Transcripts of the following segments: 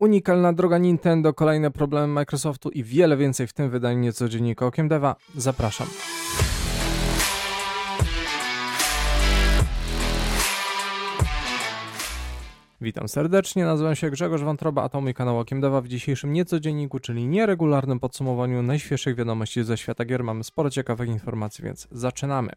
Unikalna droga Nintendo, kolejne problemy Microsoftu i wiele więcej w tym wydaniu niecodziennika Okiem Deva. Zapraszam. Witam serdecznie, nazywam się Grzegorz Wątroba, a to mój kanał Okiem Deva w dzisiejszym niecodzienniku, czyli nieregularnym podsumowaniu najświeższych wiadomości ze świata gier. Mamy sporo ciekawych informacji, więc zaczynamy.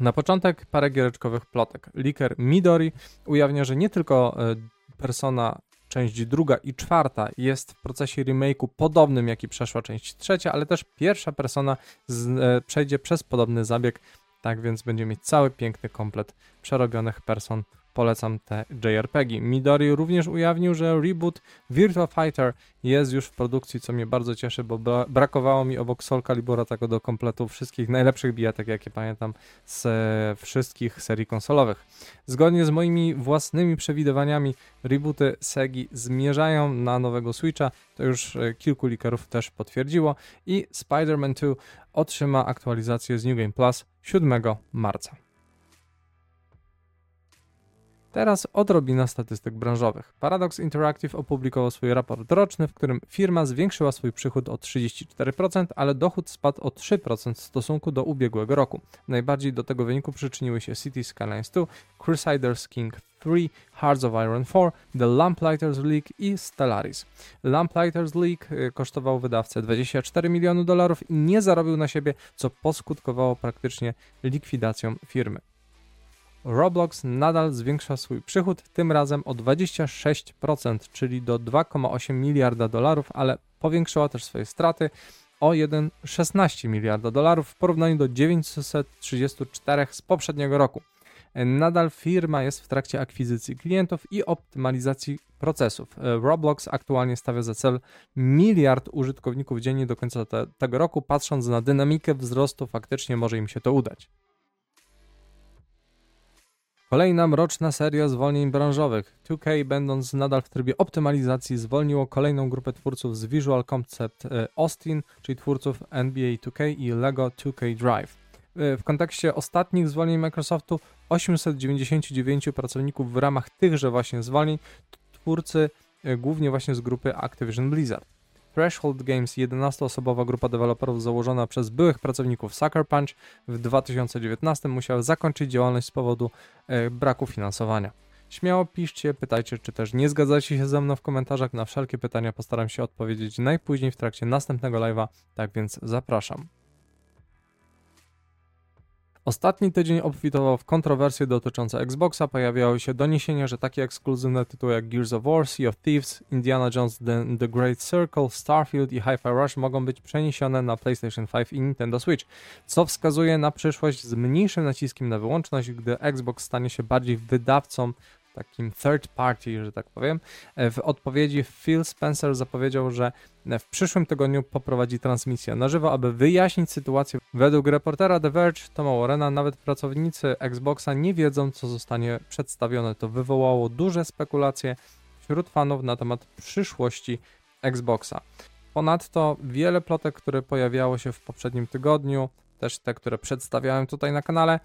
Na początek parę giereczkowych plotek. Liker Midori ujawnia, że nie tylko e, Persona część druga i czwarta jest w procesie remake'u podobnym jak i przeszła część trzecia, ale też pierwsza Persona z, e, przejdzie przez podobny zabieg, tak więc będziemy mieć cały piękny komplet przerobionych person polecam te JRPG. Midori również ujawnił, że reboot Virtua Fighter jest już w produkcji, co mnie bardzo cieszy, bo brakowało mi obok Soul Calibura tego do kompletu wszystkich najlepszych bijatek, jakie pamiętam z e, wszystkich serii konsolowych. Zgodnie z moimi własnymi przewidywaniami, rebooty Segi zmierzają na nowego Switcha, to już e, kilku likerów też potwierdziło i Spider-Man 2 otrzyma aktualizację z New Game Plus 7 marca. Teraz odrobina statystyk branżowych. Paradox Interactive opublikował swój raport roczny, w którym firma zwiększyła swój przychód o 34%, ale dochód spadł o 3% w stosunku do ubiegłego roku. Najbardziej do tego wyniku przyczyniły się City Skylines 2, Crusaders King 3, Hearts of Iron 4, The Lamplighters League i Stellaris. Lamplighters League y, kosztował wydawcę 24 miliony dolarów i nie zarobił na siebie, co poskutkowało praktycznie likwidacją firmy. Roblox nadal zwiększa swój przychód, tym razem o 26%, czyli do 2,8 miliarda dolarów, ale powiększyła też swoje straty o 1,16 miliarda dolarów w porównaniu do 934 z poprzedniego roku. Nadal firma jest w trakcie akwizycji klientów i optymalizacji procesów. Roblox aktualnie stawia za cel miliard użytkowników dziennie do końca te, tego roku. Patrząc na dynamikę wzrostu, faktycznie może im się to udać. Kolejna mroczna seria zwolnień branżowych. 2K, będąc nadal w trybie optymalizacji, zwolniło kolejną grupę twórców z Visual Concept e, Austin, czyli twórców NBA 2K i Lego 2K Drive. E, w kontekście ostatnich zwolnień Microsoftu, 899 pracowników w ramach tychże właśnie zwolnień, twórcy e, głównie właśnie z grupy Activision Blizzard. Threshold Games, 11-osobowa grupa deweloperów założona przez byłych pracowników Sucker Punch w 2019 musiała zakończyć działalność z powodu e, braku finansowania. Śmiało piszcie, pytajcie, czy też nie zgadzacie się ze mną w komentarzach. Na wszelkie pytania postaram się odpowiedzieć najpóźniej w trakcie następnego live'a, tak więc zapraszam. Ostatni tydzień obfitował w kontrowersje dotyczące Xboxa. Pojawiały się doniesienia, że takie ekskluzywne tytuły jak Gears of War, Sea of Thieves, Indiana Jones The, The Great Circle, Starfield i Hi-Fi Rush mogą być przeniesione na PlayStation 5 i Nintendo Switch, co wskazuje na przyszłość z mniejszym naciskiem na wyłączność, gdy Xbox stanie się bardziej wydawcą takim third party, że tak powiem. E, w odpowiedzi Phil Spencer zapowiedział, że w przyszłym tygodniu poprowadzi transmisję na żywo, aby wyjaśnić sytuację. Według reportera The Verge Toma Warrena nawet pracownicy Xboxa nie wiedzą, co zostanie przedstawione. To wywołało duże spekulacje wśród fanów na temat przyszłości Xboxa. Ponadto wiele plotek, które pojawiało się w poprzednim tygodniu, też te, które przedstawiałem tutaj na kanale,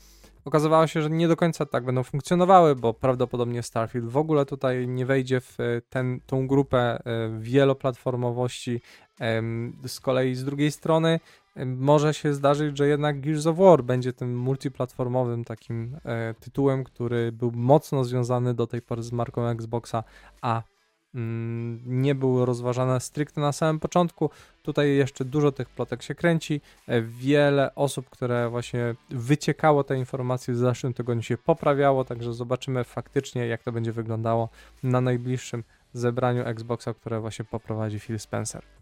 okazywało się, że nie do końca tak będą funkcjonowały, bo prawdopodobnie Starfield w ogóle tutaj nie wejdzie w e, ten, tą grupę e, wieloplatformowości. Z kolei z drugiej strony może się zdarzyć, że jednak Gears of War będzie tym multiplatformowym takim e, tytułem, który był mocno związany do tej pory z marką Xboxa, a nie były rozważane stricte na samym początku. Tutaj jeszcze dużo tych plotek się kręci. E, wiele osób, które właśnie wyciekało te informacje w zeszłym tygodniu się poprawiało, także zobaczymy faktycznie jak to będzie wyglądało na najbliższym zebraniu Xboxa, które właśnie poprowadzi Phil Spencer.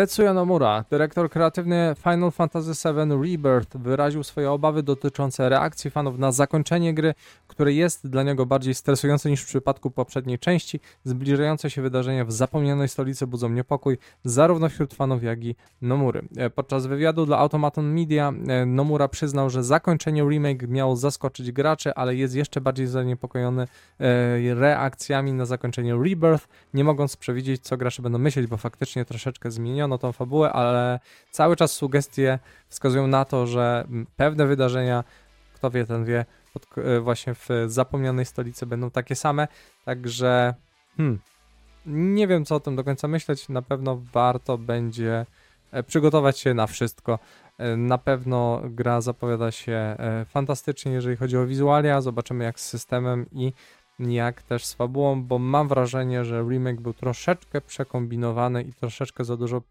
Tetsuya Nomura, dyrektor kreatywny Final Fantasy VII Rebirth, wyraził swoje obawy dotyczące reakcji fanów na zakończenie gry, które jest dla niego bardziej stresujące niż w przypadku poprzedniej części. Zbliżające się wydarzenia w zapomnianej stolicy budzą niepokój zarówno wśród fanów, jak i Nomury. E, podczas wywiadu dla Automaton Media e, Nomura przyznał, że zakończenie remake miało zaskoczyć graczy, ale jest jeszcze bardziej zaniepokojony e, reakcjami na zakończenie Rebirth, nie mogąc przewidzieć, co gracze będą myśleć, bo faktycznie troszeczkę zmieniono zmieniono tą fabułę, ale cały czas sugestie wskazują na to, że pewne wydarzenia, kto wie, ten wie, pod, e, właśnie w zapomnianej stolicy będą takie same, także hmm, nie wiem co o tym do końca myśleć, na pewno warto będzie e, przygotować się na wszystko. E, na pewno gra zapowiada się fantastycznie, jeżeli chodzi o wizualia, zobaczymy jak z systemem i jak też z fabułą, bo mam wrażenie, że remake był troszeczkę przekombinowany i troszeczkę za dużo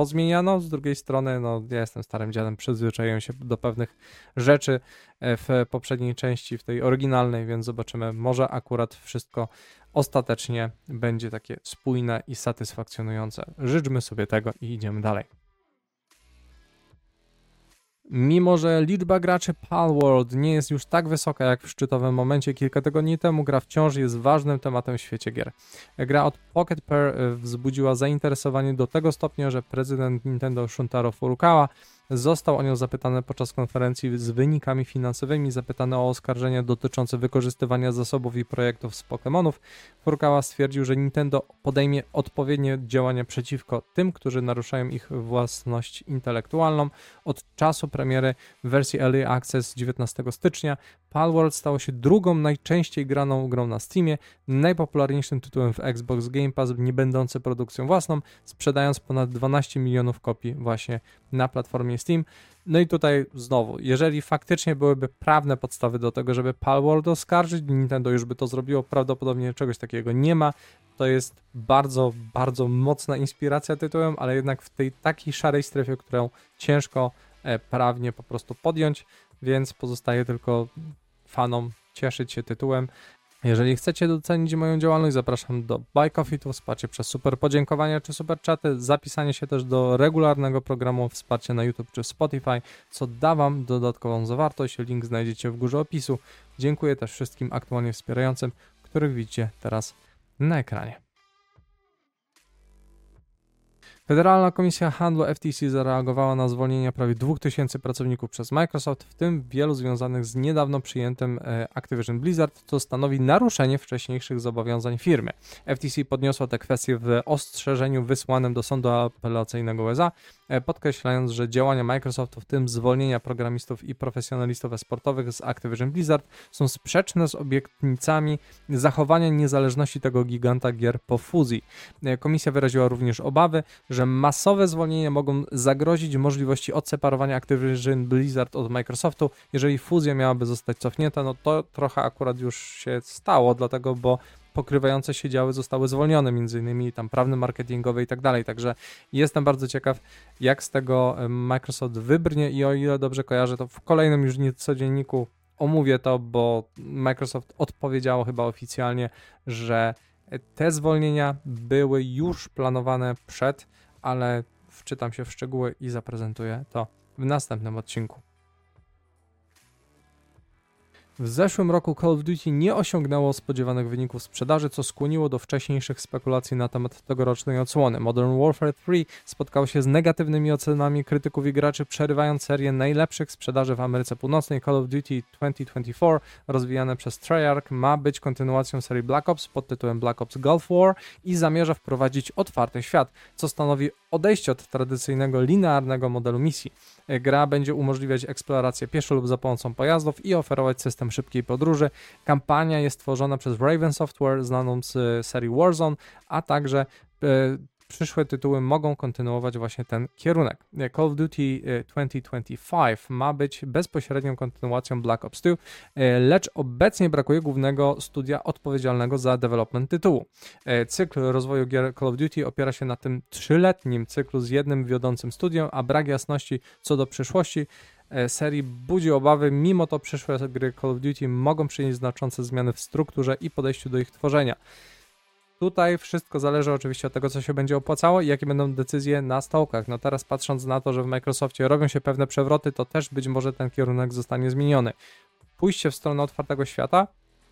pozmieniano. Z drugiej strony, no ja jestem starym dziadem, przyzwyczaiłem się do pewnych rzeczy e, w poprzedniej części, w tej oryginalnej, więc zobaczymy. Może akurat wszystko ostatecznie będzie takie spójne i satysfakcjonujące. Życzmy sobie tego i idziemy dalej. Mimo, że liczba graczy Palworld nie jest już tak wysoka jak w szczytowym momencie kilka tygodni temu, gra wciąż jest ważnym tematem w świecie gier. Gra od Pocket Pair wzbudziła zainteresowanie do tego stopnia, że prezydent Nintendo Shuntaro Furukawa Został o nią zapytany podczas konferencji z wynikami finansowymi, zapytany o oskarżenia dotyczące wykorzystywania zasobów i projektów z Pokémonów. Furukawa stwierdził, że Nintendo podejmie odpowiednie działania przeciwko tym, którzy naruszają ich własność intelektualną. Od czasu premiery wersji Early Access 19 stycznia Palworld stało się drugą najczęściej graną grą na Steamie, najpopularniejszym tytułem w Xbox Game Pass, nie będący produkcją własną, sprzedając ponad 12 milionów kopii właśnie na platformie Steam. No i tutaj znowu, jeżeli faktycznie byłyby prawne podstawy do tego, żeby Palworld oskarżyć, Nintendo już by to zrobiło, prawdopodobnie czegoś takiego nie ma. To jest bardzo, bardzo mocna inspiracja tytułem, ale jednak w tej takiej szarej strefie, którą ciężko e, prawnie po prostu podjąć, więc pozostaje tylko fanom cieszyć się tytułem. Jeżeli chcecie docenić moją działalność, zapraszam do Buy Coffee, to wsparcie przez super podziękowania czy super czaty, zapisanie się też do regularnego programu wsparcia na YouTube czy Spotify, co da Wam dodatkową zawartość. Link znajdziecie w górze opisu. Dziękuję też wszystkim aktualnie wspierającym, których widzicie teraz na ekranie. Federalna Komisja Handlu FTC zareagowała na zwolnienia prawie 2000 pracowników przez Microsoft, w tym wielu związanych z niedawno przyjętym e, Activision Blizzard, co stanowi naruszenie wcześniejszych zobowiązań firmy. FTC podniosła te kwestie w ostrzeżeniu wysłanym do sądu apelacyjnego USA, e, podkreślając, że działania Microsoftu, w tym zwolnienia programistów i profesjonalistów esportowych z Activision Blizzard, są sprzeczne z obietnicami zachowania niezależności tego giganta gier po fuzji. E, komisja wyraziła również obawy, że że masowe zwolnienia mogą zagrozić możliwości odseparowania Activision Blizzard od Microsoftu. Jeżeli fuzja miałaby zostać cofnięta, no to trochę akurat już się stało, dlatego, bo pokrywające się działy zostały zwolnione, między innymi tam prawne, marketingowe i tak dalej. Także jestem bardzo ciekaw, jak z tego Microsoft wybrnie i o ile dobrze kojarzę, to w kolejnym już niecodzienniku omówię to, bo Microsoft odpowiedziało chyba oficjalnie, że te zwolnienia były już planowane przed ale wczytam się w szczegóły i zaprezentuję to w następnym odcinku. W zeszłym roku Call of Duty nie osiągnęło spodziewanych wyników sprzedaży, co skłoniło do wcześniejszych spekulacji na temat tegorocznej odsłony. Modern Warfare 3 spotkał się z negatywnymi ocenami krytyków i graczy, przerywając serię najlepszych sprzedaży w Ameryce Północnej. Call of Duty 2024, rozwijane przez Treyarch, ma być kontynuacją serii Black Ops pod tytułem Black Ops Gulf War i zamierza wprowadzić otwarty świat, co stanowi odejście od tradycyjnego linearnego modelu misji. Gra będzie umożliwiać eksplorację pieszo lub za pomocą pojazdów i oferować system szybkiej podróży. Kampania jest tworzona przez Raven Software, znaną z serii Warzone, a także e, przyszłe tytuły mogą kontynuować właśnie ten kierunek. Call of Duty 2025 e, ma być bezpośrednią kontynuacją Black Ops 2, e, lecz obecnie brakuje głównego studia odpowiedzialnego za development tytułu. E, cykl rozwoju gier Call of Duty opiera się na tym trzyletnim cyklu z jednym wiodącym studiem, a brak jasności co do przyszłości serii budzi obawy, mimo to przyszłe gry Call of Duty mogą przynieść znaczące zmiany w strukturze i podejściu do ich tworzenia. Tutaj wszystko zależy oczywiście od tego, co się będzie opłacało i jakie będą decyzje na stołkach. No teraz patrząc na to, że w Microsoftie robią się pewne przewroty, to też być może ten kierunek zostanie zmieniony. Pójście w stronę otwartego świata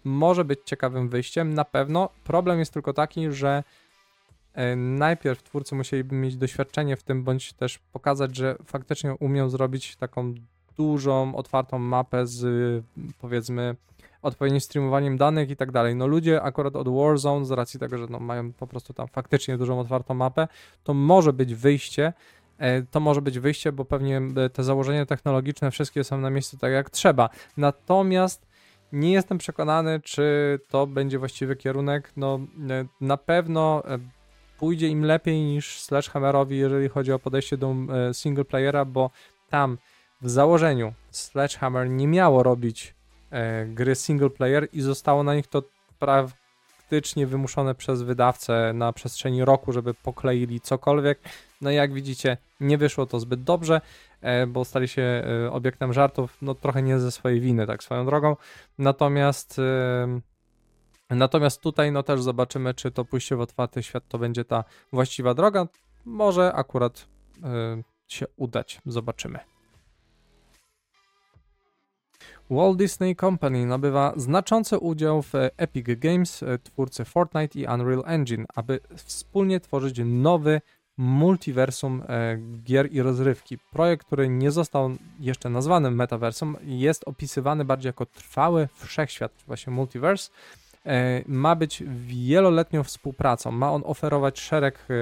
może być ciekawym wyjściem, na pewno. Problem jest tylko taki, że e, najpierw twórcy musieliby mieć doświadczenie w tym, bądź też pokazać, że faktycznie umieją zrobić taką dużą, otwartą mapę z powiedzmy odpowiednim streamowaniem danych i tak dalej. No ludzie akurat od Warzone, z racji tego, że no, mają po prostu tam faktycznie dużą otwartą mapę, to może być wyjście, e, to może być wyjście, bo pewnie e, te założenia technologiczne wszystkie są na miejscu tak jak trzeba. Natomiast Nie jestem przekonany, czy to będzie właściwy kierunek. No, e, na pewno pójdzie im lepiej niż Sledgehammerowi, jeżeli chodzi o podejście do single playera, bo tam w założeniu Sledgehammer nie miało robić gry single player i zostało na nich to praktycznie wymuszone przez wydawcę na przestrzeni roku, żeby pokleili cokolwiek. No i jak widzicie, nie wyszło to zbyt dobrze. E, bo stali się e, obiektem żartów, no trochę nie ze swojej winy, tak swoją drogą. Natomiast natomiast tutaj no też zobaczymy, czy to pójście w otwarty świat to będzie ta właściwa droga. Może akurat e, się udać, zobaczymy. Walt Disney Company nabywa znaczący udział w Epic Games, twórcy Fortnite i Unreal Engine, aby wspólnie tworzyć nowy multiversum e, gier i rozrywki. Projekt, który nie został jeszcze nazwany metaversum, jest opisywany bardziej jako trwały wszechświat, właśnie multiverse. E, ma być wieloletnią współpracą. Ma on oferować szereg e,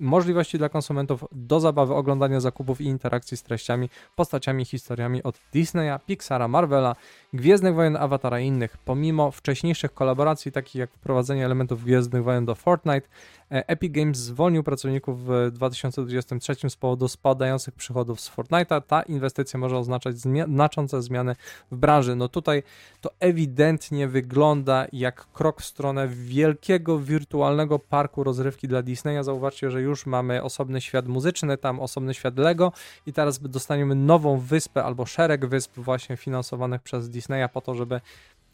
możliwości dla konsumentów do zabawy, oglądania zakupów i interakcji z treściami, postaciami, historiami od Disneya, Pixara, Marvela, Gwiezdnych Wojen, Avatara i innych. Pomimo wcześniejszych kolaboracji, takich jak wprowadzenie elementów Gwiezdnych Wojen do Fortnite, Epic Games zwolnił pracowników w 2023 z powodu spadających przychodów z Fortnite'a. Ta inwestycja może oznaczać znaczące zmiany w branży. No tutaj to ewidentnie wygląda jak krok w stronę wielkiego wirtualnego parku rozrywki dla Disneya. Zauważcie, że już mamy osobny świat muzyczny, tam osobny świat Lego i teraz dostaniemy nową wyspę albo szereg wysp właśnie finansowanych przez Disney Disneya po to, żeby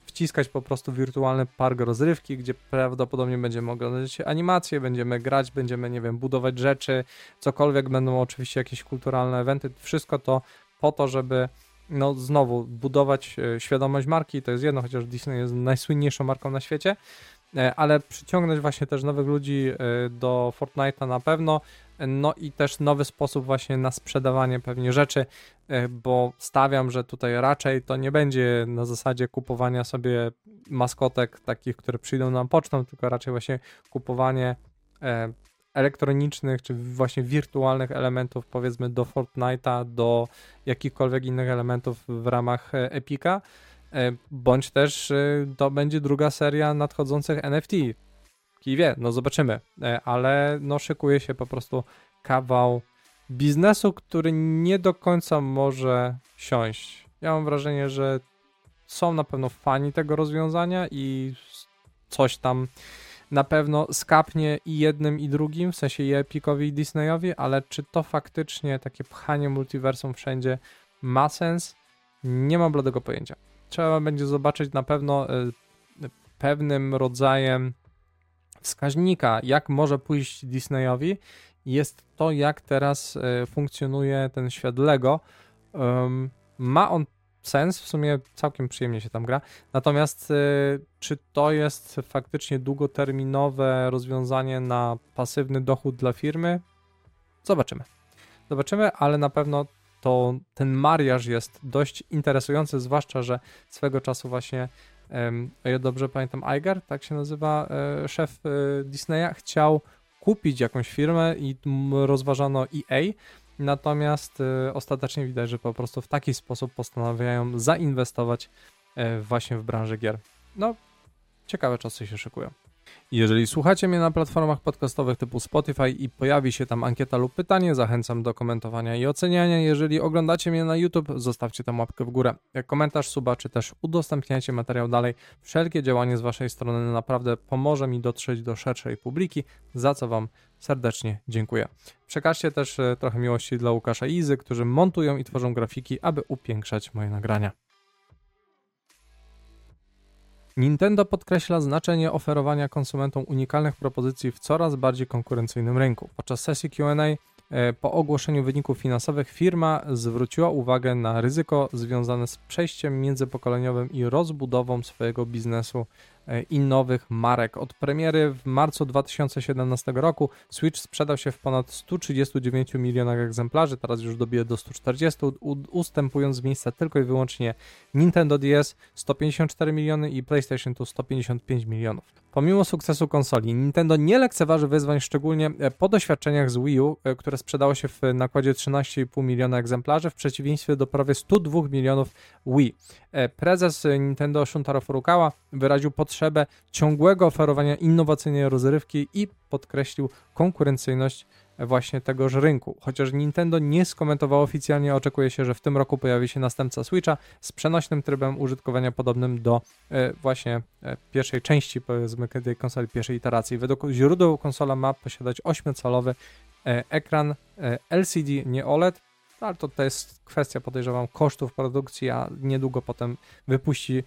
wciskać po prostu wirtualny park rozrywki, gdzie prawdopodobnie będziemy oglądać animacje, będziemy grać, będziemy, nie wiem, budować rzeczy, cokolwiek, będą oczywiście jakieś kulturalne eventy, wszystko to po to, żeby no znowu budować e, świadomość marki, to jest jedno, chociaż Disney jest najsłynniejszą marką na świecie, e, ale przyciągnąć właśnie też nowych ludzi e, do Fortnite'a na pewno, no i też nowy sposób właśnie na sprzedawanie pewnie rzeczy, e, bo stawiam, że tutaj raczej to nie będzie na zasadzie kupowania sobie maskotek takich, które przyjdą nam pocztą, tylko raczej właśnie kupowanie e, elektronicznych czy właśnie wirtualnych elementów powiedzmy do Fortnite'a, do jakichkolwiek innych elementów w ramach e, Epika, bądź też to będzie druga seria nadchodzących NFT, Kij wie, no zobaczymy, e, ale no szykuje się po prostu kawał biznesu, który nie do końca może siąść. Ja mam wrażenie, że są na pewno fani tego rozwiązania i coś tam na pewno skapnie i jednym i drugim, w sensie i Epicowi i Disneyowi, ale czy to faktycznie takie pchanie multiversum wszędzie ma sens? Nie mam bladego pojęcia. Trzeba będzie zobaczyć na pewno y, pewnym rodzajem wskaźnika, jak może pójść Disneyowi, jest to, jak teraz e, funkcjonuje ten świat Lego. ma on sens, w sumie całkiem przyjemnie się tam gra. Natomiast e, czy to jest faktycznie długoterminowe rozwiązanie na pasywny dochód dla firmy? Zobaczymy. Zobaczymy, ale na pewno to ten mariaż jest dość interesujący, zwłaszcza, że swego czasu właśnie o ile dobrze pamiętam, Iger, tak się nazywa e, szef e, Disneya, chciał kupić jakąś firmę i rozważano EA, natomiast e, ostatecznie widać, że po prostu w taki sposób postanawiają zainwestować właśnie w branży gier. No, ciekawe czasy się szykują. Jeżeli słuchacie mnie na platformach podcastowych typu Spotify i pojawi się tam ankieta lub pytanie, zachęcam do komentowania i oceniania. Jeżeli oglądacie mnie na YouTube, zostawcie tam łapkę w górę. Jak komentarz, suba, czy też udostępniajcie materiał dalej. Wszelkie działanie z Waszej strony naprawdę pomoże mi dotrzeć do szerszej publiki, za co Wam serdecznie dziękuję. Przekażcie też e, trochę miłości dla Łukasza i Izy, którzy montują i tworzą grafiki, aby upiększać moje nagrania. Nintendo podkreśla znaczenie oferowania konsumentom unikalnych propozycji w coraz bardziej konkurencyjnym rynku. Podczas sesji QA e, po ogłoszeniu wyników finansowych firma zwróciła uwagę na ryzyko związane z przejściem międzypokoleniowym i rozbudową swojego biznesu i nowych marek. Od premiery w marcu 2017 roku Switch sprzedał się w ponad 139 milionach egzemplarzy, teraz już dobije do 140, ustępując w miejsca tylko i wyłącznie Nintendo DS 154 miliony i PlayStation 2 155 milionów. Pomimo sukcesu konsoli, Nintendo nie lekceważy wyzwań, szczególnie e, po doświadczeniach z Wii U, e, które sprzedało się w nakładzie 13,5 miliona egzemplarzy, w przeciwieństwie do prawie 102 milionów Wii. E, prezes Nintendo Shuntaro Furukawa wyraził potrzebę ciągłego oferowania innowacyjnej rozrywki i podkreślił konkurencyjność właśnie tegoż rynku. Chociaż Nintendo nie skomentowało oficjalnie, oczekuje się, że w tym roku pojawi się następca Switcha z przenośnym trybem użytkowania podobnym do e, właśnie e, pierwszej części, powiedzmy, tej konsoli, pierwszej iteracji. Według źródeł konsola ma posiadać 8-calowy e, ekran LCD, nie OLED, ale to, to jest kwestia, podejrzewam, kosztów produkcji, a niedługo potem wypuści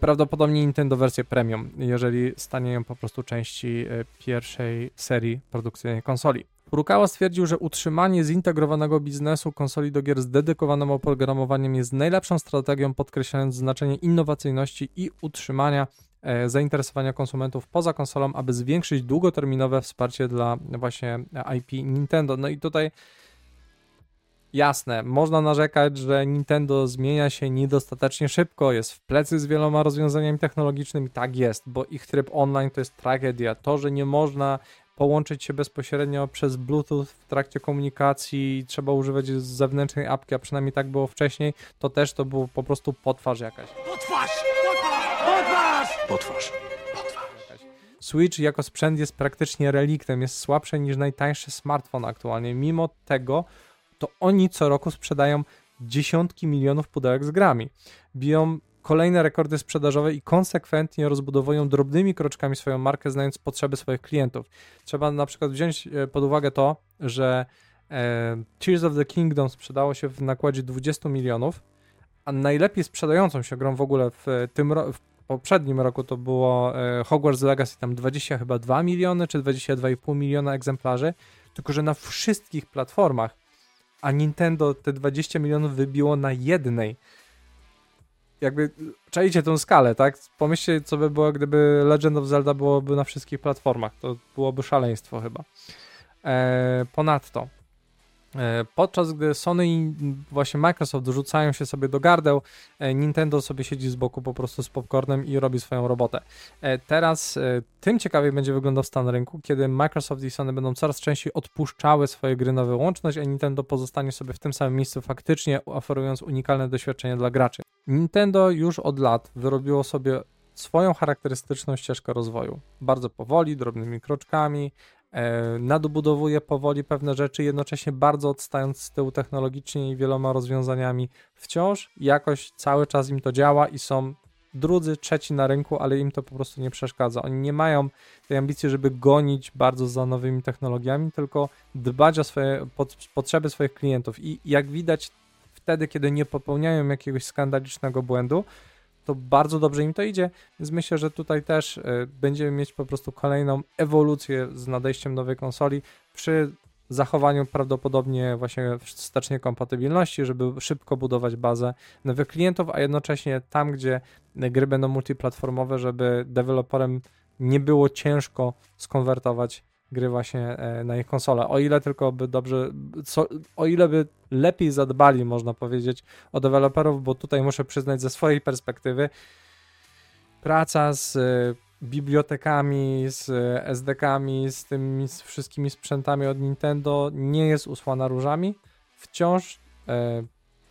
prawdopodobnie Nintendo wersję premium, jeżeli stanie ją po prostu części pierwszej serii produkcyjnej konsoli. Furukawa stwierdził, że utrzymanie zintegrowanego biznesu konsoli do gier z dedykowanym oprogramowaniem jest najlepszą strategią, podkreślając znaczenie innowacyjności i utrzymania e, zainteresowania konsumentów poza konsolą, aby zwiększyć długoterminowe wsparcie dla właśnie IP Nintendo. No i tutaj jasne, można narzekać, że Nintendo zmienia się niedostatecznie szybko, jest w plecy z wieloma rozwiązaniami technologicznymi. Tak jest, bo ich tryb online to jest tragedia. To, że nie można połączyć się bezpośrednio przez Bluetooth w trakcie komunikacji, trzeba używać zewnętrznej apki, a przynajmniej tak było wcześniej, to też to było po prostu potwarz jakaś. Potwarz! Potwarz! Potwarz! Potwarz! Switch jako sprzęt jest praktycznie reliktem, jest słabszy niż najtańszy smartfon aktualnie. Mimo tego, to oni co roku sprzedają dziesiątki milionów pudełek z grami. Biją kolejne rekordy sprzedażowe i konsekwentnie rozbudowują drobnymi kroczkami swoją markę, znając potrzeby swoich klientów. Trzeba na przykład wziąć e, pod uwagę to, że e, Tears of the Kingdom sprzedało się w nakładzie 20 milionów, a najlepiej sprzedającą się grą w ogóle w tym w poprzednim roku to było e, Hogwarts Legacy, tam 20 chyba 2 miliony, czy 22,5 miliona egzemplarzy, tylko że na wszystkich platformach, a Nintendo te 20 milionów wybiło na jednej jakby czajcie tą skalę, tak? Pomyślcie, co by było, gdyby Legend of Zelda byłoby na wszystkich platformach. To byłoby szaleństwo chyba. E, ponadto, podczas gdy Sony i właśnie Microsoft rzucają się sobie do gardeł, e, Nintendo sobie siedzi z boku po prostu z popcornem i robi swoją robotę. E, teraz e, tym ciekawiej będzie wyglądał stan rynku, kiedy Microsoft i Sony będą coraz częściej odpuszczały swoje gry na wyłączność, a Nintendo pozostanie sobie w tym samym miejscu faktycznie oferując unikalne doświadczenie dla graczy. Nintendo już od lat wyrobiło sobie swoją charakterystyczną ścieżkę rozwoju. Bardzo powoli, drobnymi kroczkami, e, nadbudowuje powoli pewne rzeczy, jednocześnie bardzo odstając z tyłu technologicznie i wieloma rozwiązaniami. Wciąż jakoś cały czas im to działa i są drudzy, trzeci na rynku, ale im to po prostu nie przeszkadza. Oni nie mają tej ambicji, żeby gonić bardzo za nowymi technologiami, tylko dbać o swoje potrzeby swoich klientów. I jak widać, wtedy, kiedy nie popełniają jakiegoś skandalicznego błędu, to bardzo dobrze im to idzie, więc myślę, że tutaj też y, będziemy mieć po prostu kolejną ewolucję z nadejściem nowej konsoli przy zachowaniu prawdopodobnie właśnie wstecznie kompatybilności, żeby szybko budować bazę nowych klientów, a jednocześnie tam, gdzie gry będą multiplatformowe, żeby deweloperem nie było ciężko skonwertować gry właśnie e, na ich konsolę. O ile tylko by dobrze, co, o ile by lepiej zadbali, można powiedzieć, o deweloperów, bo tutaj muszę przyznać ze swojej perspektywy, praca z e, bibliotekami, z e, SDK-ami, z tymi z wszystkimi sprzętami od Nintendo nie jest usłana różami. Wciąż,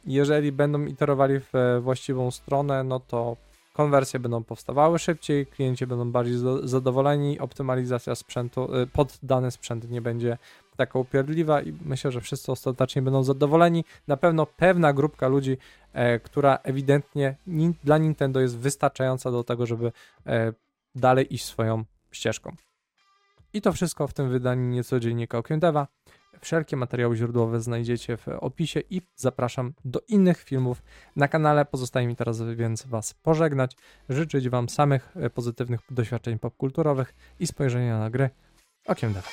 jeżeli będą iterowali w właściwą stronę, no to konwersje będą powstawały szybciej, klienci będą bardziej zadowoleni, optymalizacja sprzętu y, pod dany sprzęt nie będzie taka upierdliwa i myślę, że wszyscy ostatecznie będą zadowoleni. Na pewno pewna grupka ludzi, e, która ewidentnie dla Nintendo jest wystarczająca do tego, żeby e, dalej iść swoją ścieżką. I to wszystko w tym wydaniu niecodziennika Okiem Deva. Wszelkie materiały źródłowe znajdziecie w opisie i zapraszam do innych filmów na kanale. Pozostaje mi teraz więc Was pożegnać, życzyć Wam samych e, pozytywnych doświadczeń popkulturowych i spojrzenia na gry okiem dewa.